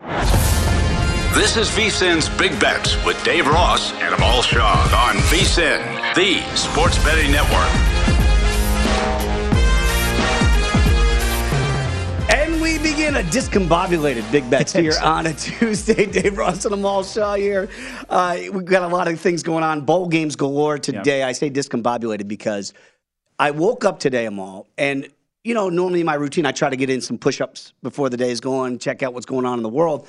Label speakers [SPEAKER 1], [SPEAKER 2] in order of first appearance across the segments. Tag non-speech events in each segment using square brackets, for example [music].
[SPEAKER 1] This is VSIN's Big Bets with Dave Ross and Amal Shaw on VSIN, the sports betting network.
[SPEAKER 2] And we begin a discombobulated Big Bets here [laughs] on a Tuesday. [laughs] Dave Ross and Amal Shaw here. Uh, we've got a lot of things going on. Bowl games galore today. I say discombobulated because I woke up today, Amal, and you know, normally my routine, I try to get in some push-ups before the day is going, check out what's going on in the world.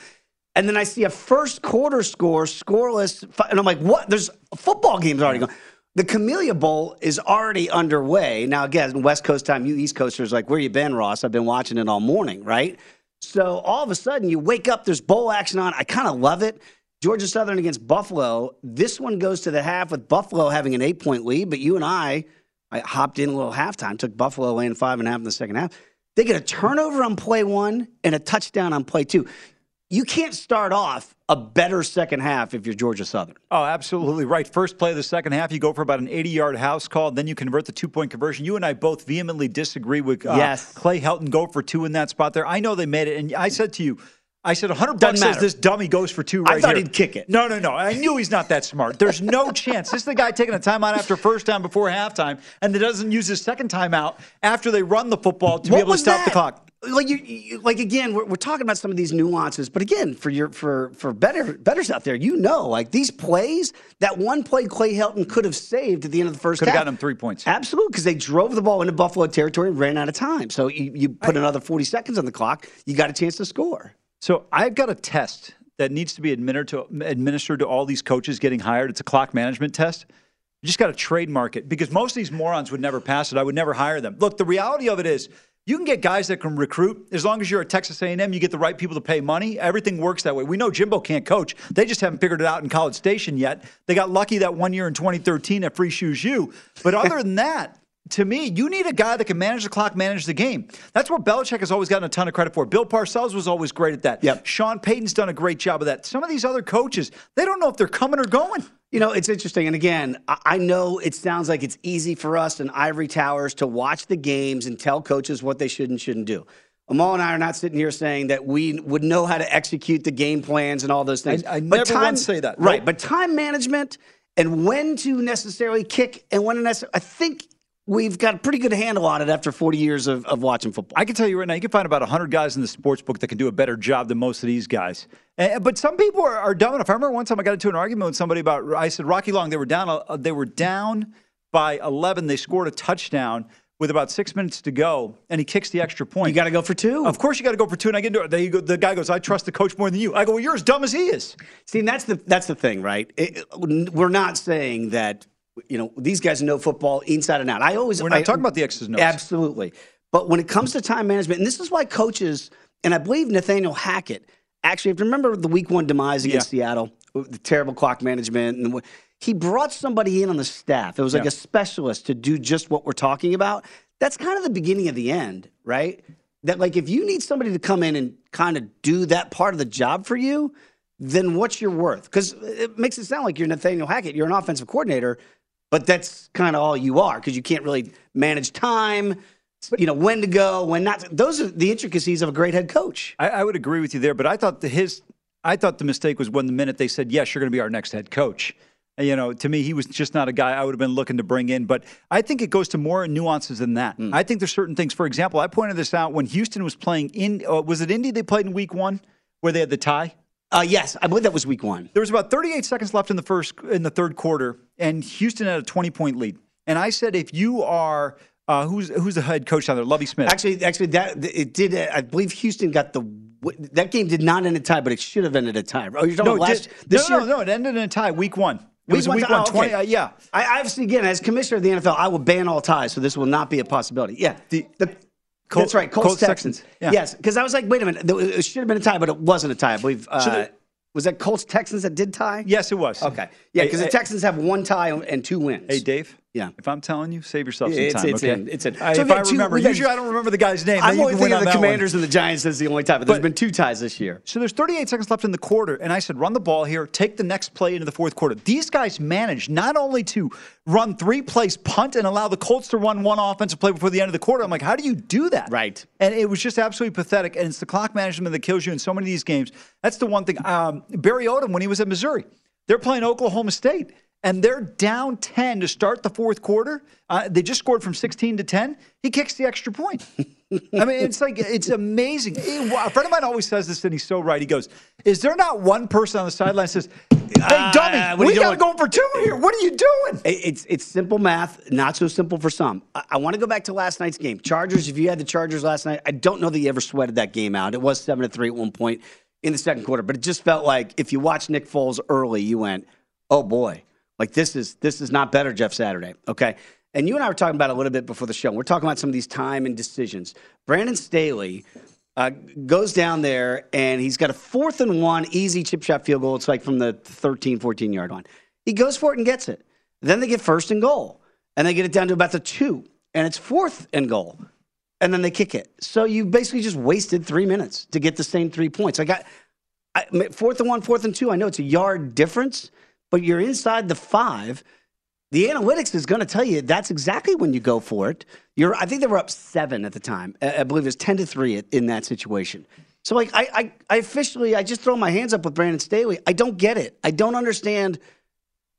[SPEAKER 2] And then I see a first quarter score, scoreless, and I'm like, what? There's a football game's already going. The Camellia Bowl is already underway. Now, again, West Coast time, you East Coasters, like, where you been, Ross? I've been watching it all morning, right? So all of a sudden, you wake up, there's bowl action on. I kind of love it. Georgia Southern against Buffalo. This one goes to the half with Buffalo having an eight point lead, but you and I, I hopped in a little halftime, took Buffalo away in five and a half in the second half. They get a turnover on play one and a touchdown on play two you can't start off a better second half if you're Georgia Southern.
[SPEAKER 3] Oh, absolutely right. First play of the second half, you go for about an 80 yard house call, then you convert the two point conversion. You and I both vehemently disagree with uh,
[SPEAKER 2] yes.
[SPEAKER 3] Clay Helton go for two in that spot there. I know they made it, and I said to you, I said 100 bucks says this dummy goes for two right
[SPEAKER 2] I thought
[SPEAKER 3] here.
[SPEAKER 2] he'd kick it.
[SPEAKER 3] No, no, no. I knew he's not that smart. There's no [laughs] chance. This is the guy taking a timeout after first down before halftime, and then doesn't use his second timeout after they run the football to
[SPEAKER 2] what
[SPEAKER 3] be able to stop
[SPEAKER 2] that?
[SPEAKER 3] the clock
[SPEAKER 2] like you, you, like again we're, we're talking about some of these nuances but again for your for for better betters out there you know like these plays that one play clay helton could have saved at the end of the first
[SPEAKER 3] could have
[SPEAKER 2] half
[SPEAKER 3] gotten him three points
[SPEAKER 2] absolutely because they drove the ball into buffalo territory and ran out of time so you, you put another 40 seconds on the clock you got a chance to score
[SPEAKER 3] so i've got a test that needs to be administered to, administered to all these coaches getting hired it's a clock management test you just got to trademark it because most of these morons would never pass it i would never hire them look the reality of it is you can get guys that can recruit as long as you're at Texas A&M. You get the right people to pay money. Everything works that way. We know Jimbo can't coach. They just haven't figured it out in College Station yet. They got lucky that one year in 2013 at Free Shoes U. But other than that, to me, you need a guy that can manage the clock, manage the game. That's what Belichick has always gotten a ton of credit for. Bill Parcells was always great at that.
[SPEAKER 2] Yep.
[SPEAKER 3] Sean Payton's done a great job of that. Some of these other coaches, they don't know if they're coming or going.
[SPEAKER 2] You know, it's interesting. And again, I know it sounds like it's easy for us in Ivory Towers to watch the games and tell coaches what they should and shouldn't do. Amal and I are not sitting here saying that we would know how to execute the game plans and all those things.
[SPEAKER 3] I, I
[SPEAKER 2] but
[SPEAKER 3] never
[SPEAKER 2] time,
[SPEAKER 3] once say that.
[SPEAKER 2] Right. But time management and when to necessarily kick and when to necessarily, I think we've got a pretty good handle on it after 40 years of, of watching football.
[SPEAKER 3] I can tell you right now, you can find about 100 guys in the sports book that can do a better job than most of these guys. And, but some people are, are, dumb enough. I remember one time I got into an argument with somebody about, I said, Rocky Long, they were down, uh, they were down by 11. They scored a touchdown with about six minutes to go, and he kicks the extra point.
[SPEAKER 2] You got to go for two.
[SPEAKER 3] Of course, you got to go for two. And I get into it. Go, the guy goes, "I trust the coach more than you." I go, "Well, you're as dumb as he is."
[SPEAKER 2] See, and that's the that's the thing, right? It, we're not saying that you know these guys know football inside and out. I always
[SPEAKER 3] we're not
[SPEAKER 2] I,
[SPEAKER 3] talking about the X's and O's.
[SPEAKER 2] Absolutely, but when it comes to time management, and this is why coaches, and I believe Nathaniel Hackett actually, if you remember the Week One demise against yeah. Seattle, the terrible clock management, and the, he brought somebody in on the staff. It was like yeah. a specialist to do just what we're talking about that's kind of the beginning of the end, right? That like if you need somebody to come in and kind of do that part of the job for you, then what's your worth? Because it makes it sound like you're Nathaniel Hackett, you're an offensive coordinator, but that's kind of all you are because you can't really manage time. You know when to go, when not. To, those are the intricacies of a great head coach.
[SPEAKER 3] I, I would agree with you there, but I thought the, his, I thought the mistake was when the minute they said, "Yes, you're going to be our next head coach." You know, to me, he was just not a guy I would have been looking to bring in. But I think it goes to more nuances than that. Mm. I think there's certain things. For example, I pointed this out when Houston was playing in. Uh, was it Indy they played in Week One, where they had the tie?
[SPEAKER 2] Uh, yes, I believe that was Week One.
[SPEAKER 3] There was about 38 seconds left in the first in the third quarter, and Houston had a 20 point lead. And I said, if you are uh, who's who's the head coach down there? Lovie Smith.
[SPEAKER 2] Actually, actually, that it did. I believe Houston got the. That game did not end in a tie, but it should have ended in a tie. Oh, you're talking
[SPEAKER 3] no,
[SPEAKER 2] last
[SPEAKER 3] did, this no, year? No, no, it ended in a tie. Week one. It was week one, 20, uh, yeah.
[SPEAKER 2] I obviously, again, as commissioner of the NFL, I will ban all ties, so this will not be a possibility. Yeah. The, the, Col- that's right, Colts, Colts Texans. Texans. Yeah. Yes, because I was like, wait a minute, it should have been a tie, but it wasn't a tie. I believe. Uh, so the, was that Colts Texans that did tie?
[SPEAKER 3] Yes, it was.
[SPEAKER 2] Okay. Yeah, because the Texans have one tie and two wins.
[SPEAKER 3] Hey, Dave.
[SPEAKER 2] Yeah.
[SPEAKER 3] If I'm telling you, save yourself some time.
[SPEAKER 2] It's
[SPEAKER 3] okay.
[SPEAKER 2] In, it's in.
[SPEAKER 3] I, so if I remember, usually I don't remember the guy's name.
[SPEAKER 2] I'm only thinking of the Commanders one. and the Giants as the only tie, but, but there's been two ties this year.
[SPEAKER 3] So there's 38 seconds left in the quarter, and I said, run the ball here, take the next play into the fourth quarter. These guys managed not only to run three plays, punt, and allow the Colts to run one offensive play before the end of the quarter. I'm like, how do you do that?
[SPEAKER 2] Right.
[SPEAKER 3] And it was just absolutely pathetic. And it's the clock management that kills you in so many of these games. That's the one thing. Um, Barry Odom, when he was at Missouri, they're playing Oklahoma State and they're down 10 to start the fourth quarter. Uh, they just scored from 16 to 10. He kicks the extra point. I mean, it's like, it's amazing. A friend of mine always says this, and he's so right. He goes, Is there not one person on the sideline that says, Hey, uh, dummy, uh, we got to go for two here. What are you doing?
[SPEAKER 2] It's, it's simple math, not so simple for some. I, I want to go back to last night's game. Chargers, if you had the Chargers last night, I don't know that you ever sweated that game out. It was 7 to 3 at one point in the second quarter, but it just felt like if you watched Nick Foles early, you went, Oh boy like this is this is not better, Jeff Saturday. Okay. And you and I were talking about a little bit before the show. We're talking about some of these time and decisions. Brandon Staley uh, goes down there and he's got a fourth and one easy chip shot field goal. It's like from the 13, 14 yard line. He goes for it and gets it. Then they get first and goal. And they get it down to about the two. And it's fourth and goal. And then they kick it. So you basically just wasted three minutes to get the same three points. I got fourth and one, fourth and two. I know it's a yard difference but you're inside the five. The analytics is going to tell you that's exactly when you go for it. You're, I think they were up seven at the time. I believe it was ten to three in that situation. So, like, I, I, I officially, I just throw my hands up with Brandon Staley. I don't get it. I don't understand.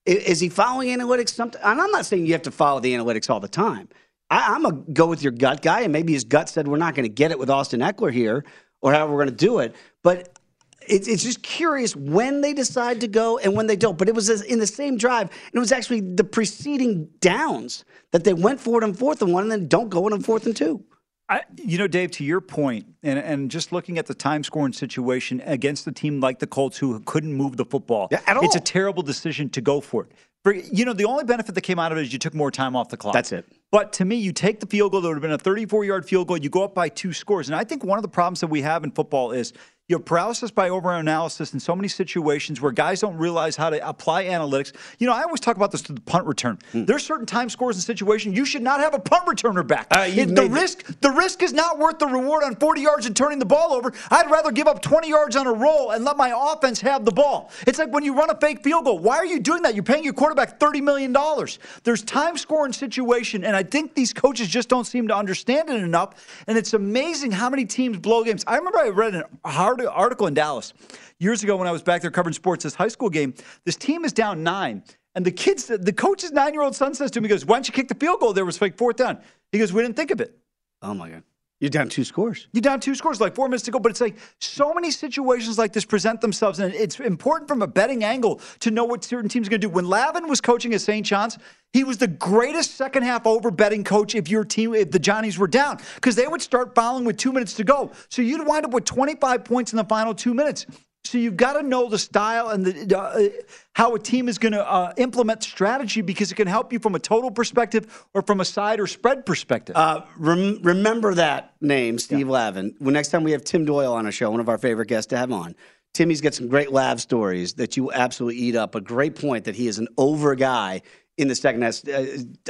[SPEAKER 2] Is, he following analytics? Something? And I'm not saying you have to follow the analytics all the time. I, am a go with your gut guy, and maybe his gut said we're not going to get it with Austin Ekeler here, or how we're going to do it. But it's, it's just curious when they decide to go and when they don't. But it was in the same drive, and it was actually the preceding downs that they went for it on fourth and one, and then don't go in on fourth and two.
[SPEAKER 3] I, you know, Dave, to your point, and, and just looking at the time scoring situation against a team like the Colts who couldn't move the football,
[SPEAKER 2] yeah, at all.
[SPEAKER 3] it's a terrible decision to go for it. For, you know, the only benefit that came out of it is you took more time off the clock.
[SPEAKER 2] That's it.
[SPEAKER 3] But to me, you take the field goal, that would have been a 34 yard field goal, you go up by two scores. And I think one of the problems that we have in football is you have paralysis by overanalysis in so many situations where guys don't realize how to apply analytics. You know, I always talk about this to the punt return. Hmm. There's certain time scores and situations you should not have a punt returner back. Uh, the risk, it. the risk is not worth the reward on 40 yards and turning the ball over. I'd rather give up 20 yards on a roll and let my offense have the ball. It's like when you run a fake field goal. Why are you doing that? You're paying your quarterback 30 million dollars. There's time scoring situation, and I think these coaches just don't seem to understand it enough. And it's amazing how many teams blow games. I remember I read an hard article in Dallas years ago when I was back there covering sports. This high school game, this team is down nine. And the kids, the coach's nine year old son says to him, he goes, Why don't you kick the field goal? There was like fourth down. He goes, We didn't think of it.
[SPEAKER 2] Oh my God. You're down two scores.
[SPEAKER 3] You're down two scores, like four minutes to go. But it's like so many situations like this present themselves, and it's important from a betting angle to know what certain teams are going to do. When Lavin was coaching at St. John's, he was the greatest second half over betting coach if your team, if the Johnnies were down, because they would start fouling with two minutes to go. So you'd wind up with 25 points in the final two minutes. So you've got to know the style and the, uh, how a team is going to uh, implement strategy because it can help you from a total perspective or from a side or spread perspective.
[SPEAKER 2] Uh, rem- remember that name, Steve yeah. Lavin. When next time we have Tim Doyle on a show, one of our favorite guests to have on. Timmy's got some great Lav stories that you absolutely eat up. A great point that he is an over guy in the second half. Uh,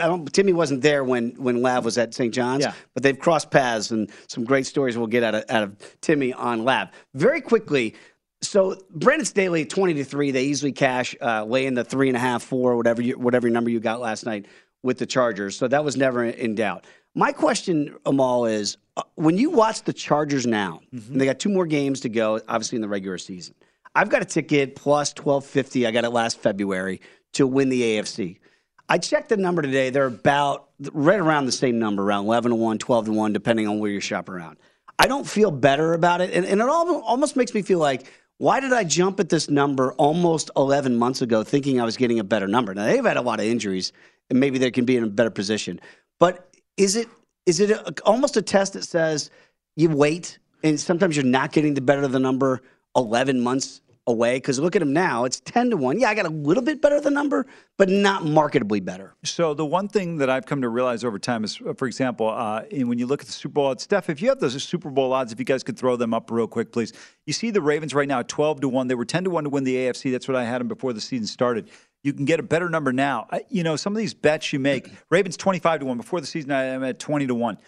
[SPEAKER 2] I don't. Timmy wasn't there when when Lav was at St. John's,
[SPEAKER 3] yeah.
[SPEAKER 2] but they've crossed paths and some great stories we'll get out of, out of Timmy on Lav. Very quickly, so Brandon Staley, twenty to three, they easily cash, uh, lay in the three and a half, four, whatever you, whatever number you got last night with the Chargers. So that was never in doubt. My question, Amal, is uh, when you watch the Chargers now, mm-hmm. they got two more games to go, obviously in the regular season. I've got a ticket plus twelve fifty. I got it last February to win the AFC. I checked the number today. They're about right around the same number, around 11 to 1, 12 to 1, depending on where you shop around. I don't feel better about it. And, and it almost makes me feel like why did I jump at this number almost 11 months ago thinking I was getting a better number? Now, they've had a lot of injuries, and maybe they can be in a better position. But is it is it a, almost a test that says you wait and sometimes you're not getting the better of the number 11 months away because look at him now. It's 10 to 1. Yeah, I got a little bit better than number, but not marketably better.
[SPEAKER 3] So, the one thing that I've come to realize over time is, for example, uh, when you look at the Super Bowl odds, Steph, if you have those Super Bowl odds, if you guys could throw them up real quick, please. You see the Ravens right now at 12 to 1. They were 10 to 1 to win the AFC. That's what I had them before the season started. You can get a better number now. You know, some of these bets you make, Ravens 25 to 1. Before the season, I am at 20 to 1.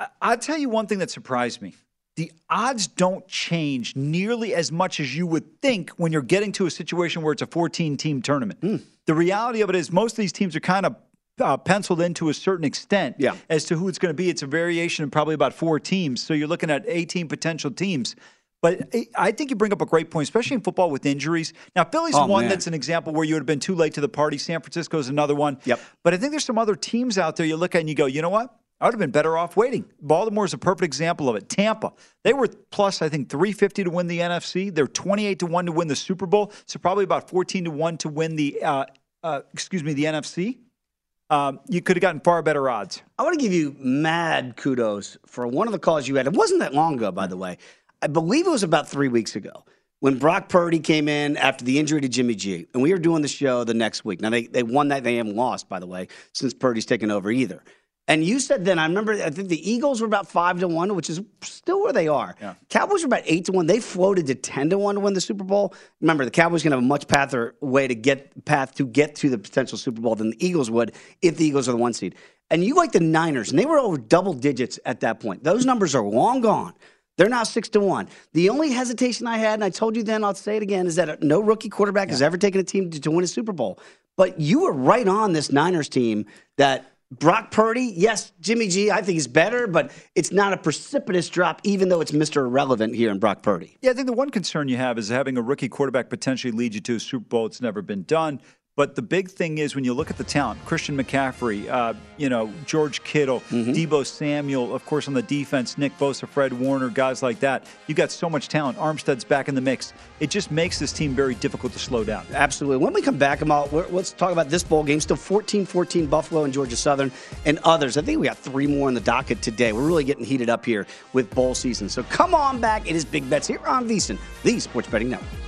[SPEAKER 3] I, I'll tell you one thing that surprised me the odds don't change nearly as much as you would think when you're getting to a situation where it's a 14 team tournament. Mm. The reality of it is, most of these teams are kind of uh, penciled in to a certain extent
[SPEAKER 2] yeah.
[SPEAKER 3] as to who it's going to be. It's a variation of probably about four teams. So you're looking at 18 potential teams. But I think you bring up a great point, especially in football with injuries. Now, Philly's oh, one man. that's an example where you would have been too late to the party. San Francisco's another one.
[SPEAKER 2] Yep.
[SPEAKER 3] But I think there's some other teams out there you look at and you go, you know what? I would have been better off waiting. Baltimore is a perfect example of it. Tampa, they were plus, I think, 350 to win the NFC. They're 28 to 1 to win the Super Bowl. So probably about 14 to 1 to win the, uh, uh, excuse me, the NFC. Um, you could have gotten far better odds.
[SPEAKER 2] I want to give you mad kudos for one of the calls you had. It wasn't that long ago, by the way. I believe it was about three weeks ago when Brock Purdy came in after the injury to Jimmy G. And we were doing the show the next week. Now, they, they won that. They haven't lost, by the way, since Purdy's taken over either. And you said then, I remember, I think the Eagles were about five to one, which is still where they are.
[SPEAKER 3] Yeah.
[SPEAKER 2] Cowboys were about eight to one. They floated to ten to one to win the Super Bowl. Remember, the Cowboys going to have a much pather way to get path to get to the potential Super Bowl than the Eagles would if the Eagles are the one seed. And you like the Niners, and they were over double digits at that point. Those numbers are long gone. They're now six to one. The only hesitation I had, and I told you then, I'll say it again, is that no rookie quarterback yeah. has ever taken a team to, to win a Super Bowl. But you were right on this Niners team that Brock Purdy, yes, Jimmy G, I think he's better, but it's not a precipitous drop, even though it's Mr. Irrelevant here in Brock Purdy.
[SPEAKER 3] Yeah, I think the one concern you have is having a rookie quarterback potentially lead you to a Super Bowl. It's never been done. But the big thing is when you look at the talent, Christian McCaffrey, uh, you know, George Kittle, mm-hmm. Deebo Samuel, of course, on the defense, Nick Bosa, Fred Warner, guys like that. You've got so much talent. Armstead's back in the mix. It just makes this team very difficult to slow down.
[SPEAKER 2] Absolutely. When we come back, Amal, let's talk about this bowl game. Still 14 14 Buffalo and Georgia Southern and others. I think we got three more in the docket today. We're really getting heated up here with bowl season. So come on back. It is Big Bets here on VSIN, the Sports Betting Network.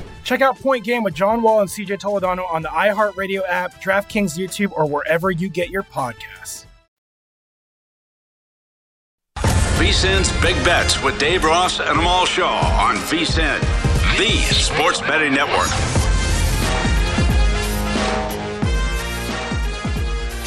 [SPEAKER 4] Check out Point Game with John Wall and CJ Toledano on the iHeartRadio app, DraftKings YouTube, or wherever you get your podcasts.
[SPEAKER 1] VSIN's Big Bets with Dave Ross and Amal Shaw on VSIN, the sports betting network.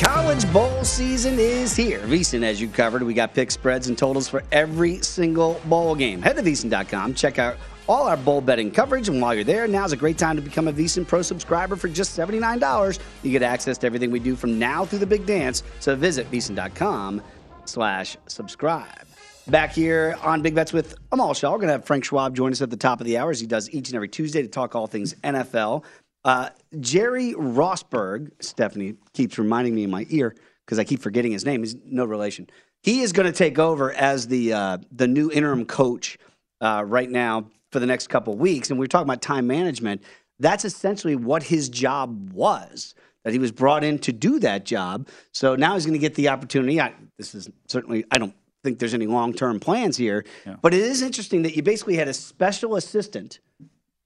[SPEAKER 2] College bowl season is here. VSiN, as you covered, we got pick spreads and totals for every single bowl game. Head to VSiN.com, check out all our bowl betting coverage, and while you're there, now's a great time to become a VSiN Pro subscriber for just $79. You get access to everything we do from now through the big dance. So visit VSiN.com slash subscribe. Back here on Big Bets with Amal Shaw. We're going to have Frank Schwab join us at the top of the hour as he does each and every Tuesday to talk all things NFL. Uh, Jerry Rosburg, Stephanie keeps reminding me in my ear because I keep forgetting his name. He's no relation. He is going to take over as the uh, the new interim coach uh, right now for the next couple weeks. And we are talking about time management. That's essentially what his job was. That he was brought in to do that job. So now he's going to get the opportunity. I, this is certainly I don't think there's any long term plans here, but it is interesting that you basically had a special assistant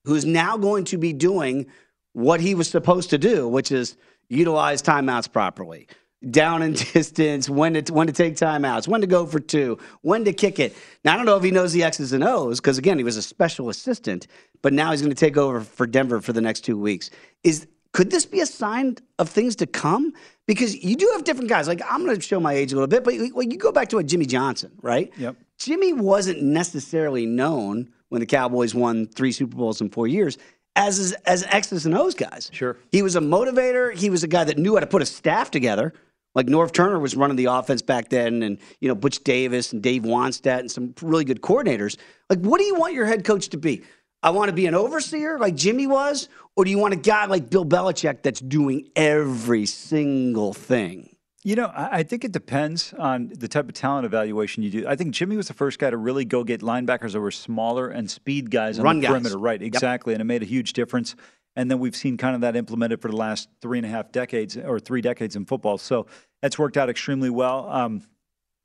[SPEAKER 2] who's now going to be doing what he was supposed to do, which is utilize timeouts properly. Down and [laughs] distance, when to when to take timeouts, when to go for two, when to kick it. Now I don't know if he knows the X's and O's because again he was a special assistant, but now he's going to take over for Denver for the next two weeks. Is could this be a sign of things to come? Because you do have different guys. Like I'm going to show my age a little bit, but well, you go back to a Jimmy Johnson, right?
[SPEAKER 3] Yep.
[SPEAKER 2] Jimmy wasn't necessarily known when the Cowboys won three Super Bowls in four years as as X's and O's guys.
[SPEAKER 3] Sure.
[SPEAKER 2] He was a motivator. He was a guy that knew how to put a staff together. Like Norv Turner was running the offense back then, and you know Butch Davis and Dave Wannstedt and some really good coordinators. Like, what do you want your head coach to be? I want to be an overseer like Jimmy was, or do you want a guy like Bill Belichick that's doing every single thing?
[SPEAKER 3] You know, I think it depends on the type of talent evaluation you do. I think Jimmy was the first guy to really go get linebackers that were smaller and speed guys on
[SPEAKER 2] Run
[SPEAKER 3] the
[SPEAKER 2] guys.
[SPEAKER 3] perimeter. Right,
[SPEAKER 2] Yep.
[SPEAKER 3] exactly. And it made a huge difference. And then we've seen kind of that implemented for the last three and a half decades or three decades in football. So that's worked out extremely well. Um,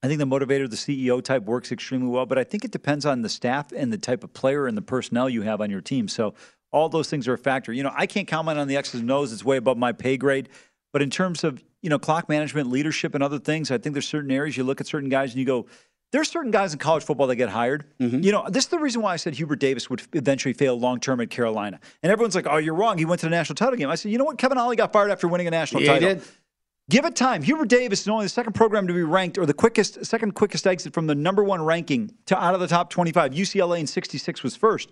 [SPEAKER 3] I think the motivator, the CEO type, works extremely well. But I think it depends on the staff and the type of player and the personnel you have on your team. So all those things are a factor. You know, I can't comment on the X's and O's. It's way above my pay grade. But in terms of you know clock management, leadership, and other things, I think there's certain areas you look at certain guys and you go, there's certain guys in college football that get hired. Mm-hmm. You know, this is the reason why I said Hubert Davis would eventually fail long term at Carolina. And everyone's like, "Oh, you're wrong. He went to the national title game." I said, "You know what? Kevin Ollie got fired after winning a national
[SPEAKER 2] Yeah, he
[SPEAKER 3] title.
[SPEAKER 2] did.
[SPEAKER 3] Give it time. Hubert Davis is only the second program to be ranked, or the quickest, second quickest exit from the number one ranking to out of the top 25. UCLA in 66 was first.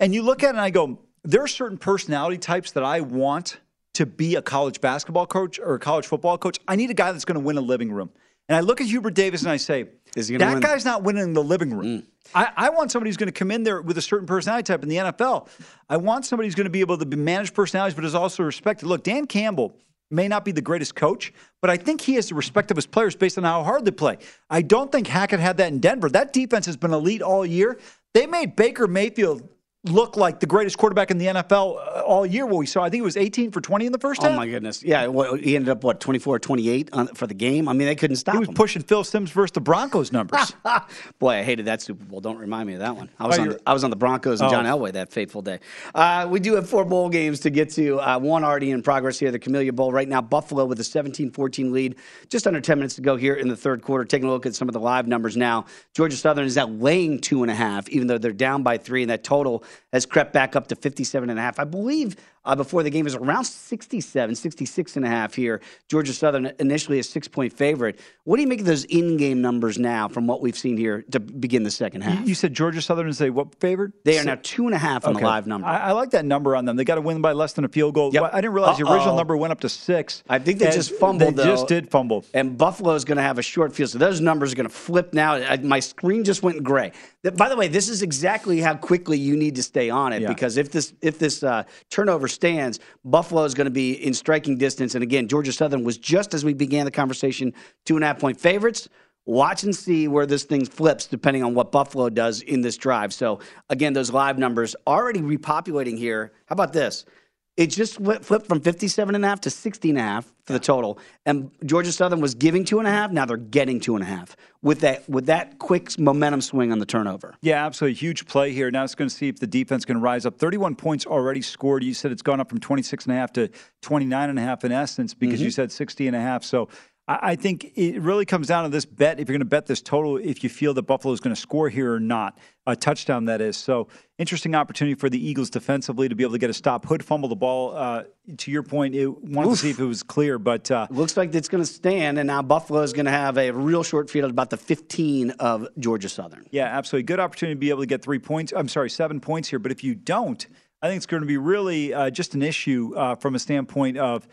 [SPEAKER 3] And you look at it and I go, there are certain personality types that I want to be a college basketball coach or a college football coach. I need a guy that's going to win a living room. And I look at Hubert Davis and I say,
[SPEAKER 2] Is he
[SPEAKER 3] that
[SPEAKER 2] win?
[SPEAKER 3] guy's not winning in the living room. Mm. I, I want somebody who's going to come in there with a certain personality type in the NFL. I want somebody who's going to be able to manage personalities, but is also respected. Look, Dan Campbell may not be the greatest coach, but I think he has the respect of his players based on how hard they play. I don't think Hackett had that in Denver. That defense has been elite all year. They made Baker Mayfield look like the greatest quarterback in the NFL uh, all year. What we saw, I think it was 18 for 20 in the first
[SPEAKER 2] Oh my goodness! Yeah, well, he ended up what 24 28 on, for the game. I mean, they couldn't stop him.
[SPEAKER 3] He was
[SPEAKER 2] him.
[SPEAKER 3] pushing Phil Simms versus the Broncos numbers. [laughs]
[SPEAKER 2] Boy, I hated that Super Bowl. Don't remind me of that one. I was
[SPEAKER 3] Oh,
[SPEAKER 2] on the, I was on the Broncos and
[SPEAKER 3] Oh.
[SPEAKER 2] John Elway that fateful day. Uh, we do have four bowl games to get to. Uh, one already in progress here, the Camellia Bowl. Right now, Buffalo with a 17-14 lead. Just under 10 minutes to go here in the third quarter. Taking a look at some of the live numbers now. Georgia Southern is at laying two and a half, even though they're down by three, and that total has crept back up to 57 and a half. I believe uh, before the game is around 67, 66 and a half here. Georgia Southern initially a six-point favorite. What do you make of those in-game numbers now from what we've seen here to begin the second half?
[SPEAKER 3] You, said Georgia Southern is a what favored?
[SPEAKER 2] They are now two and a half on
[SPEAKER 3] Okay.
[SPEAKER 2] the live number.
[SPEAKER 3] I, I like that number on them. They got to win by less than a field goal.
[SPEAKER 2] Yep.
[SPEAKER 3] I didn't realize the original number went up to six.
[SPEAKER 2] I think they just fumbled.
[SPEAKER 3] They
[SPEAKER 2] though,
[SPEAKER 3] just did fumble.
[SPEAKER 2] and Buffalo is going to have a short field, so those numbers are going to flip now. I, my screen just went gray. By the way, this is exactly how quickly you need to stay on it
[SPEAKER 3] Yeah.
[SPEAKER 2] because if this if this uh, turnover stands, Buffalo is going to be in striking distance. And again, Georgia Southern was just as we began the conversation two and a half point favorites. Watch and see where this thing flips depending on what Buffalo does in this drive. So again, those live numbers already repopulating here. How about this? It just went, flipped from 57 and a half to 60 and a half for the total. And Georgia Southern was giving two and a half. Now they're getting two and a half with that with that quick momentum swing on the turnover.
[SPEAKER 3] Yeah, absolutely. Huge play here. Now it's going to see if the defense can rise up. 31 points already scored. You said it's gone up from 26 and a half to 29 and a half in essence because mm-hmm. you said 60 and a half. So I think it really comes down to this bet. If you're going to bet this total, if you feel that Buffalo is going to score here or not, a touchdown that is. So interesting opportunity for the Eagles defensively to be able to get a stop. Hood fumbled the ball. Uh, to your point, it wanted to see if it was clear, but uh,
[SPEAKER 2] Looks like it's going to stand, and now Buffalo is going to have a real short field about the 15 of Georgia Southern.
[SPEAKER 3] Yeah, absolutely. Good opportunity to be able to get three points. I'm sorry, seven points here. But if you don't, I think it's going to be really uh, just an issue uh, from a standpoint of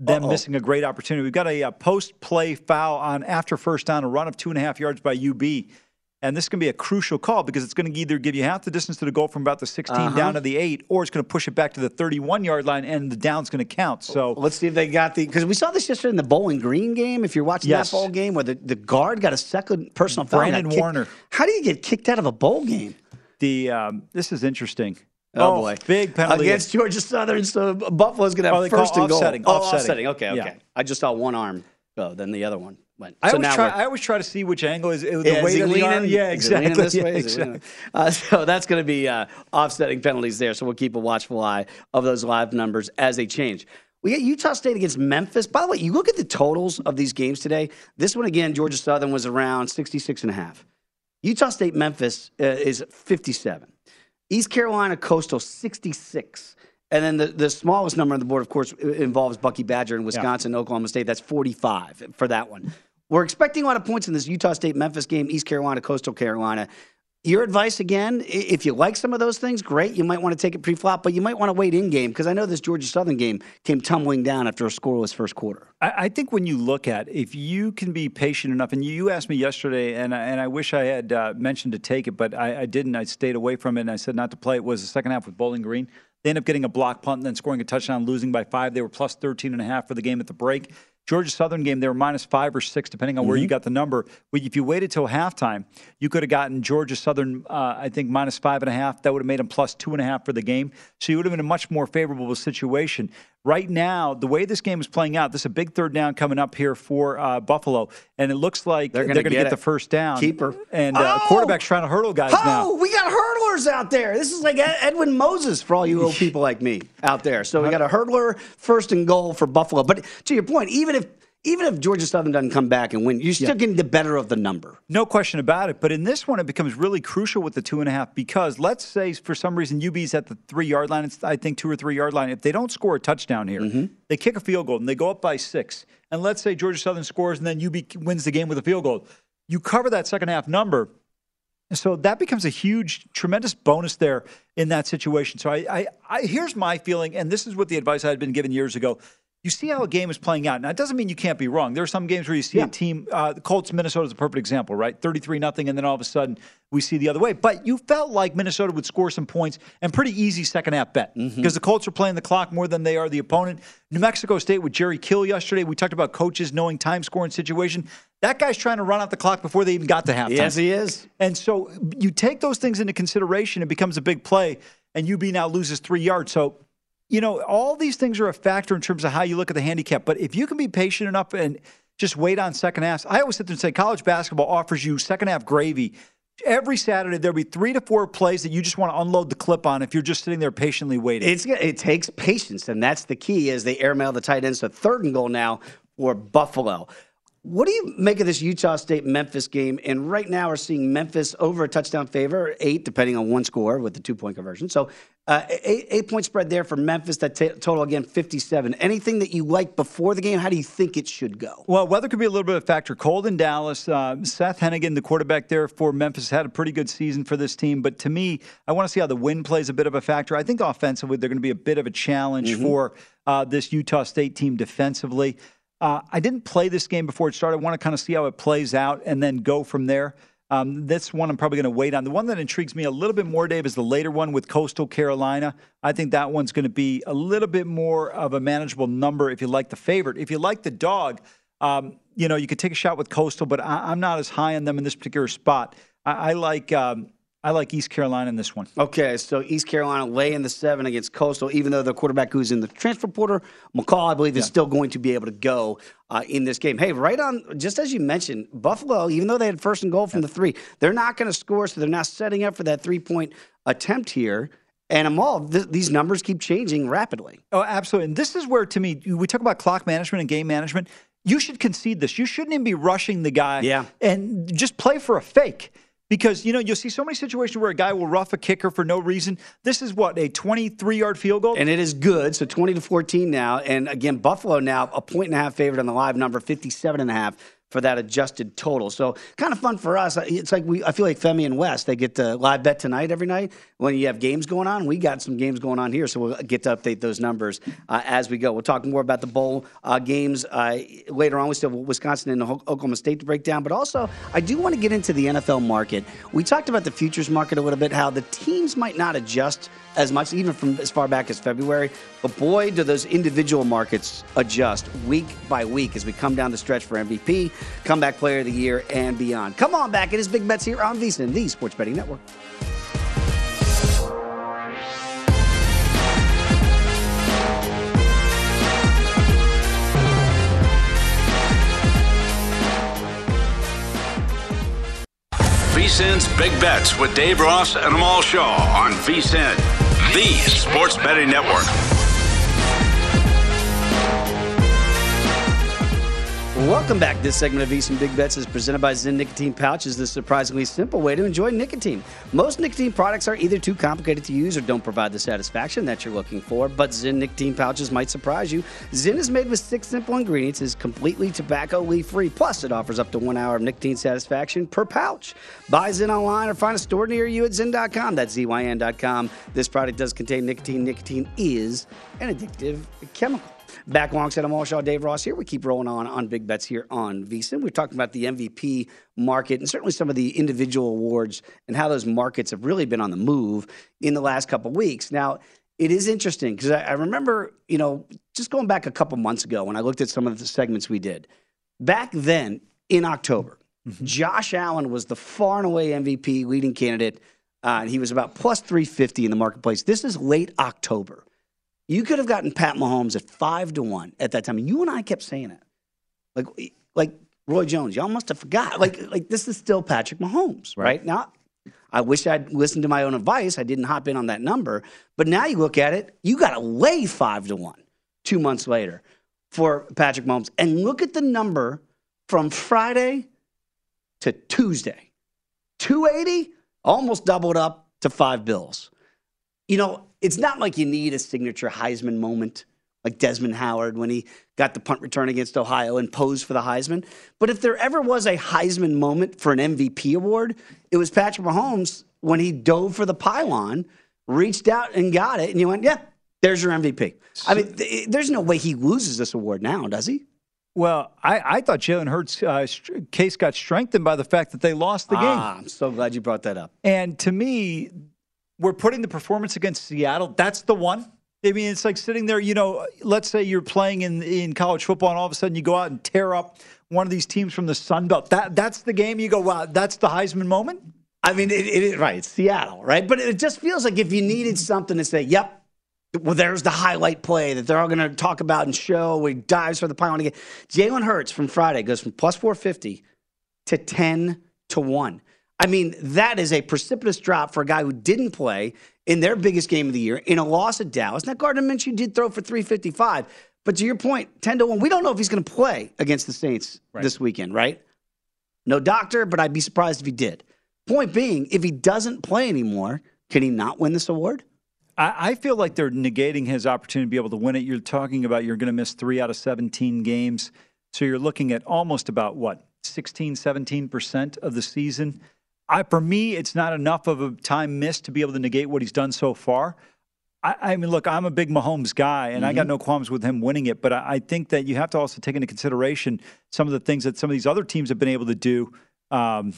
[SPEAKER 3] them
[SPEAKER 2] Uh-oh.
[SPEAKER 3] missing a great opportunity. We've got a, uh post play foul on after first down, a run of two and a half yards by UB. And this is going to be a crucial call because it's going to either give you half the distance to the goal from about the 16
[SPEAKER 2] Uh-huh.
[SPEAKER 3] down to the 8, or it's going to push it back to the 31 yard line and the down's going to count. So
[SPEAKER 2] Let's see if they got the because we saw this yesterday in the Bowling Green game. If you're watching
[SPEAKER 3] Yes.
[SPEAKER 2] that bowl game where the, the guard got a second personal foul,
[SPEAKER 3] Brandon
[SPEAKER 2] kicked-
[SPEAKER 3] Warner.
[SPEAKER 2] How do you get kicked out of a bowl game?
[SPEAKER 3] the um, this is interesting.
[SPEAKER 2] Oh, boy,
[SPEAKER 3] Big penalty.
[SPEAKER 2] against Georgia Southern. So Buffalo's going to have
[SPEAKER 3] Oh,
[SPEAKER 2] first and goal.
[SPEAKER 3] offsetting,
[SPEAKER 2] Oh,
[SPEAKER 3] offsetting.
[SPEAKER 2] Okay, okay.
[SPEAKER 3] Yeah.
[SPEAKER 2] I just saw one arm go, then the other one went.
[SPEAKER 3] I
[SPEAKER 2] so
[SPEAKER 3] always try. I always try to see which angle is the
[SPEAKER 2] Yeah, is
[SPEAKER 3] weight the
[SPEAKER 2] leaning?
[SPEAKER 3] arm. Yeah,
[SPEAKER 2] Is
[SPEAKER 3] exactly.
[SPEAKER 2] this way?
[SPEAKER 3] Yeah,
[SPEAKER 2] Is [laughs]
[SPEAKER 3] exactly.
[SPEAKER 2] Uh, so that's going to be uh, offsetting penalties there. So we'll keep a watchful eye of those live numbers as they change. We got Utah State against Memphis. By the way, you look at the totals of these games today. This one again, Georgia Southern was around 66 and a half. Utah State Memphis uh, is 57. East Carolina Coastal 66. And then the, the smallest number on the board, of course, involves Bucky Badger in Wisconsin, Oklahoma State. That's 45 for that one. We're expecting a lot of points in this Utah State Memphis game, East Carolina, Coastal Carolina. Your advice again, if you like some of those things, great. You might want to take it pre-flop, but you might want to wait in game because I know this Georgia Southern game came tumbling down after a scoreless first quarter.
[SPEAKER 3] I, I think when you look at if you can be patient enough, and you, you asked me yesterday, and I, and I wish I had uh, mentioned to take it, but I, I didn't. I stayed away from it, and I said not to play. It was the second half with Bowling Green. They end up getting a block punt and then scoring a touchdown, losing by five. They were plus 13 and a half for the game at the break. Georgia Southern game, they were minus five or six, depending on where you got the number. But if you waited till halftime, you could have gotten Georgia Southern, uh, I think, minus five and a half. That would have made them plus two and a half for the game. So you would have been in a much more favorable situation. Right now, the way this game is playing out, this is a big third down coming up here for uh, Buffalo, and it looks like
[SPEAKER 2] They're
[SPEAKER 3] they're
[SPEAKER 2] gonna get
[SPEAKER 3] get, the first down.
[SPEAKER 2] Keeper.
[SPEAKER 3] And uh,
[SPEAKER 2] Oh!
[SPEAKER 3] quarterback's trying to hurdle guys
[SPEAKER 2] Oh,
[SPEAKER 3] now.
[SPEAKER 2] we got hurdlers out there. This is like Edwin Moses for all you old [laughs] people like me out there. So we got a hurdler first and goal for Buffalo. But to your point, even if even if Georgia Southern doesn't come back and win, you're still getting the better of the number.
[SPEAKER 3] No question about it. But in this one, it becomes really crucial with the two and a half because let's say for some reason UB's at the three yard line, it's I think two or three yard line. If they don't score a touchdown here,
[SPEAKER 2] Mm-hmm.
[SPEAKER 3] they kick a field goal and they go up by six. And let's say Georgia Southern scores and then UB wins the game with a field goal. You cover that second half number. So that becomes a huge, tremendous bonus there in that situation. So I, I, I here's my feeling, and this is what the advice I had been given years ago. You see how a game is playing out. Now, it doesn't mean you can't be wrong. There are some games where you see
[SPEAKER 2] Yeah.
[SPEAKER 3] a team, uh, the Colts, Minnesota is a perfect example, right? 33 nothing, and then all of a sudden we see the other way. But you felt like Minnesota would score some points and pretty easy second half bet because
[SPEAKER 2] Mm-hmm.
[SPEAKER 3] the Colts are playing the clock more than they are the opponent. New Mexico State with Jerry Kill yesterday, we talked about coaches knowing time scoring situation. That guy's trying to run out the clock before they even got to halftime.
[SPEAKER 2] Yes, he is.
[SPEAKER 3] And so you take those things into consideration, it becomes a big play, and UB now loses three yards. So, you know, all these things are a factor in terms of how you look at the handicap. But if you can be patient enough and just wait on second halves, I always sit there and say college basketball offers you second half gravy. Every Saturday, there'll be three to four plays that you just want to unload the clip on if you're just sitting there patiently waiting.
[SPEAKER 2] It's it takes patience, and that's the key. As they airmail the tight ends, so third and goal now for Buffalo. What do you make of this Utah State Memphis game? And right now, we're seeing Memphis over a touchdown favor, eight, depending on one score with the two point conversion. So, uh, eight, eight point spread there for Memphis. That t- total again, 57. Anything that you like before the game? How do you think it should go?
[SPEAKER 3] Well, weather could be a little bit of a factor. Cold in Dallas. Uh, Seth Henigan, the quarterback there for Memphis, had a pretty good season for this team. But to me, I want to see how the wind plays a bit of a factor. I think offensively, they're going to be a bit of a challenge for uh, this Utah State team defensively. Uh, I didn't play this game before it started. I want to kind of see how it plays out and then go from there. Um, this one I'm probably going to wait on. The one that intrigues me a little bit more, Dave, is the later one with Coastal Carolina. I think that one's going to be a little bit more of a manageable number if you like the favorite. If you like the dog, um, you know, you could take a shot with Coastal, but I, I'm not as high on them in this particular spot. I, I like um, I like East Carolina in this one.
[SPEAKER 2] Okay, so East Carolina laying the seven against Coastal, even though the quarterback who's in the transfer portal, McCall, I believe, is still going to be able to go uh, in this game. Hey, right on, just as you mentioned, Buffalo, even though they had first and goal from the three, they're not going to score, so they're not setting up for that three point attempt here. And Amal, th- these numbers keep changing rapidly.
[SPEAKER 3] Oh, absolutely. And this is where, to me, we talk about clock management and game management. You should concede this. You shouldn't even be rushing the guy
[SPEAKER 2] Yeah.
[SPEAKER 3] and just play for a fake. Because, you know, you'll see so many situations where a guy will rough a kicker for no reason. This is what, a 23 yard field goal?
[SPEAKER 2] And it is good. So 20 to 14 now. And again, Buffalo now a point and a half favorite on the live number, 57 and a half for that adjusted total. So kind of fun for us. It's like we I feel like Femi and West, they get to live bet tonight every night when you have games going on. We got some games going on here, so we'll get to update those numbers uh, as we go. We'll talk more about the bowl uh, games uh, later on. We still have Wisconsin and Oklahoma State to break down, but also I do want to get into the NFL market. We talked about the futures market a little bit, how the teams might not adjust as much, even from as far back as February. But boy, do those individual markets adjust week by week as we come down the stretch for MVP, comeback player of the year, and beyond. Come on back. It is Big Bets here on VSiN, the Sports Betting Network.
[SPEAKER 1] VSIN's Big Bets with Dave Ross and Amal Shaw on VSIN, the sports betting network.
[SPEAKER 2] Welcome back. This segment of VSiN Big Bets is presented by ZYN Nicotine Pouches, the surprisingly simple way to enjoy nicotine. Most nicotine products are either too complicated to use or don't provide the satisfaction that you're looking for, but ZYN Nicotine Pouches might surprise you. ZYN is made with six simple ingredients, is completely tobacco leaf free, plus it offers up to one hour of nicotine satisfaction per pouch. Buy ZYN online or find a store near you at ZYN.com. That's ZYN.com. This product does contain nicotine. Nicotine is an addictive chemical. Back alongside Amal Shaw, Dave Ross here. We keep rolling on on big bets here on VSiN. We're talking about the MVP market and certainly some of the individual awards and how those markets have really been on the move in the last couple of weeks. Now, it is interesting because I, I remember, you know, just going back a couple months ago when I looked at some of the segments we did. Back then in October, Josh Allen was the far and away MVP leading candidate. Uh, and he was about plus 350 in the marketplace. This is late October. You could have gotten Pat Mahomes at five to one at that time. And you and I kept saying it. Like, like Roy Jones, y'all must have forgot. Like, like this is still Patrick Mahomes, right? Now, I wish I'd listened to my own advice. I didn't hop in on that number. But now you look at it, you got to lay five to one two months later for Patrick Mahomes. And look at the number from Friday to Tuesday 280, almost doubled up to five bills. You know, it's not like you need a signature Heisman moment like Desmond Howard when he got the punt return against Ohio and posed for the Heisman. But if there ever was a Heisman moment for an MVP award, it was Patrick Mahomes when he dove for the pylon, reached out and got it, and you went, yeah, There's your MVP. I mean, th- there's no way he loses this award now, does he?
[SPEAKER 3] Well, I, I thought Jalen Hurts' uh, case got strengthened by the fact that they lost the game.
[SPEAKER 2] Ah, I'm so glad you brought that up.
[SPEAKER 3] And to me, we're putting the performance against Seattle. That's the one. I mean, it's like sitting there, you know, let's say you're playing in, in college football and all of a sudden you go out and tear up one of these teams from the Sun Belt. That, that's the game you go, wow, that's the Heisman moment?
[SPEAKER 2] I mean, it, it, right, it's Seattle, right? But it just feels like if you needed something to say, yep, well, there's the highlight play that they're all going to talk about and show he dives for the pylon again. Jalen Hurts from Friday goes from plus 450 to 10 to 1. I mean, that is a precipitous drop for a guy who didn't play in their biggest game of the year in a loss at Dallas. Now, Gardner Minshew did throw for 355, but to your point, 10 to 1, we don't know if he's going to play against the Saints right. this weekend, right? No doctor, but I'd be surprised if he did. Point being, if he doesn't play anymore, can he not win this award?
[SPEAKER 3] I, feel like they're negating his opportunity to be able to win it. You're talking about you're going to miss three out of 17 games. So you're looking at almost about what, 16, 17% of the season. I, for me, it's not enough of a time missed to be able to negate what he's done so far. I, I mean, look, I'm a big Mahomes guy, and mm-hmm. I got mm-hmm. no qualms with him winning it. But I, I, think that you have to also take into consideration some of the things that some of these other teams have been able to do. Um,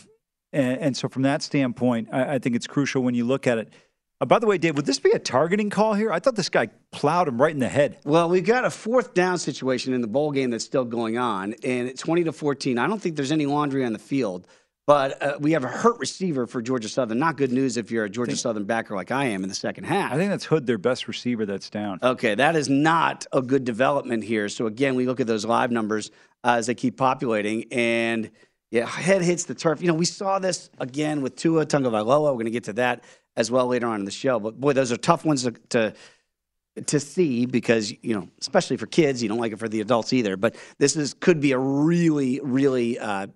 [SPEAKER 3] and, and, so, from that standpoint, I, I think it's crucial when you look at it. Uh, by the way, Dave, would this be a targeting call here? I thought this guy plowed him right in the head.
[SPEAKER 2] Well, we've got a fourth down situation in the bowl game that's still going on, and at 20 to 14, I don't think there's any laundry on the field. But uh, we have a hurt receiver for Georgia Southern. Not good news if you're a Georgia think, Southern backer like I am in the second half.
[SPEAKER 3] I think that's Hood, their best receiver that's down.
[SPEAKER 2] Okay, that is not a good development here. So again, we look at those live numbers uh, as they keep populating, and yeah, head hits the turf. You know, we saw this again with Tua Tagovailoa. We're going to get to that as well later on in the show. But boy, those are tough ones to, to to see because you know, especially for kids, you don't like it for the adults either. But this is could be a really, really uh,